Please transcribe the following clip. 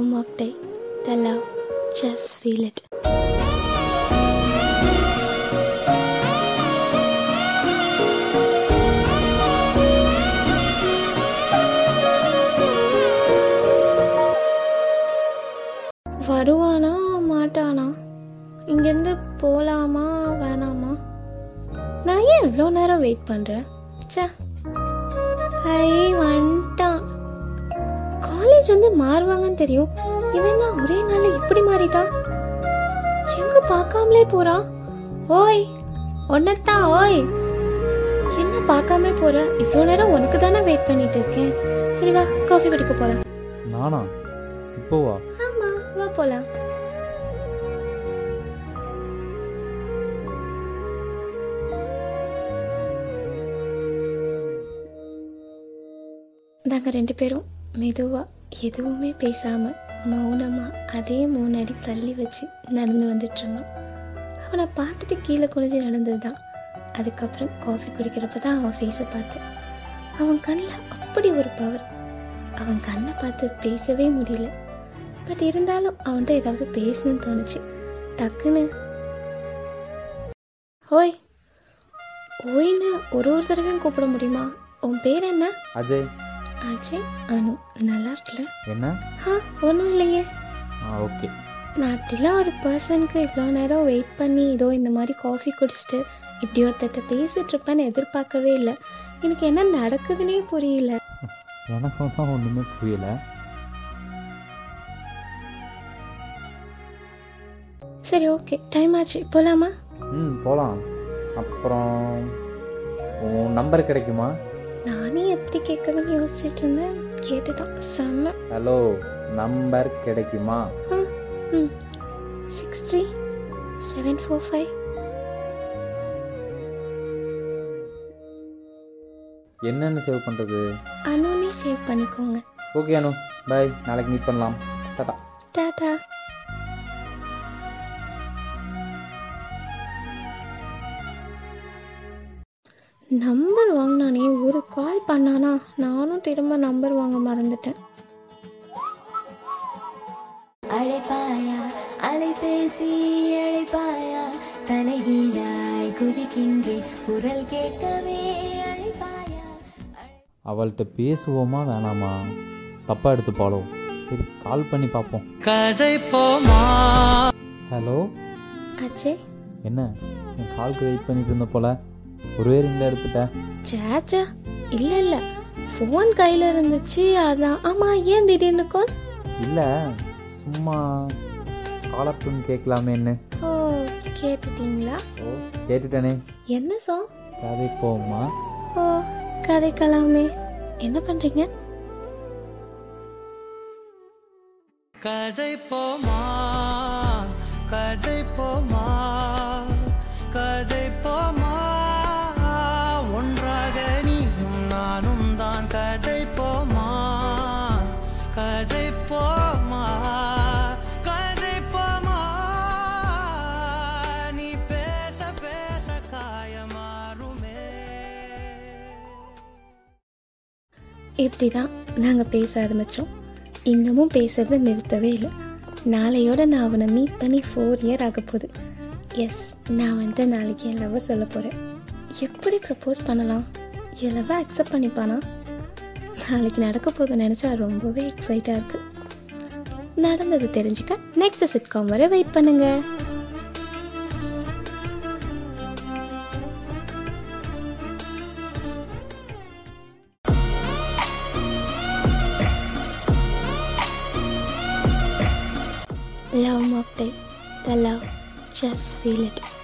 Love Mocktail. The love. Just feel it. வருவானா மாட்டானா இங்கேருந்து போகலாமா வேணாமா நான் ஏன் இவ்வளோ நேரம் வெயிட் பண்ணுறேன் சே ஐ வந்துட்டான் காலேஜ் வந்து மாறுவாங்கன்னு தெரியும். இவன் தான் ஒரே நாள் இப்படி மாறிட்டான் எங்க பார்க்காமலே போறான் ஓய் ஒன்னத்தான் ஓய். என்ன பார்க்காம போற? இவ்வளோ நேரம் உனக்கு தானே வெயிட் பண்ணிட்டு இருக்கேன். சரி வா காஃபி குடிக்க போலாம். நானா? இப்போவா ஆமா வா போலாம். நாங்க ரெண்டு பேரும் மெதுவா எதுவுமே பேசாம மௌனமா அதே மூணு அடி தள்ளி வச்சு நடந்து வந்துட்டு இருந்தான். அவனை பார்த்துட்டு கீழே குனிஞ்சு நடந்ததுதான். அதுக்கப்புறம் காஃபி குடிக்கிறப்ப தான் அவன் ஃபேஸை பார்த்தேன். அவன் கண்ணில் அப்படி ஒரு பவர் அவன் கண்ணை பார்த்து பேசவே முடியல. பட் இருந்தாலும் அவன்கிட்ட ஏதாவது பேசணும்னு தோணுச்சு. டக்குன்னு ஓய் ஓய்னு ஒரு ஒரு தடவையும் கூப்பிட முடியுமா? உன் பேர் என்ன? அஜய். அஜய் அனு நல்லா இருக்குல்ல என்ன? ஆ ஒன்றும் இல்லையே. ஆ ஓகே. நான் அப்படிலாம் ஒரு பர்சனுக்கு இவ்வளோ நேரம் வெயிட் பண்ணி இதோ இந்த மாதிரி காஃபி குடிச்சிட்டு இப்படி ஒருத்தர்கிட்ட பேசிட்டு இருப்பேன்னு எதிர்பார்க்கவே இல்லை. எனக்கு என்ன நடக்குதுன்னே புரியல. எனக்கும் தான் ஒன்றுமே புரியல. சரி ஓகே டைம் ஆச்சு. போலாமா? ம் போகலாம் அப்புறம் உன் நம்பர் கிடைக்குமா? நானே எப்படி கேட்குதுன்னு யோசிச்சுட்டு இருந்தேன் கேட்டுட்டான் செம்ம. ஹலோ நம்பர் கிடைக்குமா? ம் six three seven four five என்னென்னு சேவ் பண்ணுறது அனுனே சேவ் பண்ணிக்கோங்க. ஓகே அனு. பாய் நாளைக்கு மீட் பண்ணலாம். Tata tata. நம்பர் வாங்கினானே ஒரு கால் பண்ணானா நானும் திரும்ப நம்பர் வாங்க மறந்துட்டேன். அழைப்பாயா அலைபேசி அழைப்பாயா தலைகீழாய் குதிக்கின்றேன் குரல் கேட்கவே அழைப்பாயா அவள்கிட்ட பேசுவோமா வேணாமா? தப்பாக எடுத்துப்பாளோ சரி கால் பண்ணி பார்ப்போம். கதை போமா? ஆச்சே என்ன? என் காலுக்கு வெயிட் பண்ணிட்டு இருந்த போல. ஒரே ரிங்கில் எடுத்துட்டேன். சேச்சா இல்ல இல்ல. ஃபோன் கையில இருந்துச்சு அதான். ஆமா ஏன் திடீர்னு கால் இல்லை சும்மா காலப்புன்னு கேட்கலாமேன்னு. ஓ கேட்டுட்டீங்களா? ஓ கேட்டுட்டேனே. என்ன சாங் கதை போமா ஓ கதைக்கலாமே. என்ன பண்றீங்க? கதை போமா கதை போமா. இப்படி தான் நாங்கள் பேச ஆரம்பித்தோம் இன்னமும் பேசுகிறத நிறுத்தவே இல்லை. நாளையோட நான் அவனை மீட் பண்ணி ஃபோர் இயர் ஆக போகுது. எஸ் நான் வந்துட்டு நாளைக்கு என் லவ் சொல்ல போகிறேன் எப்படி ப்ரப்போஸ் பண்ணலாம்? என் லவ் அக்செப்ட் பண்ணிப்பானா? நாளைக்கு நடக்க போகுது நினச்சா ரொம்பவே எக்ஸைட்டாக இருக்கு. நடந்தது தெரிஞ்சுக்க நெக்ஸ்ட் சிட்காம் வரை வெயிட் பண்ணுங்கள் Love Mocktail. The love. Just feel it.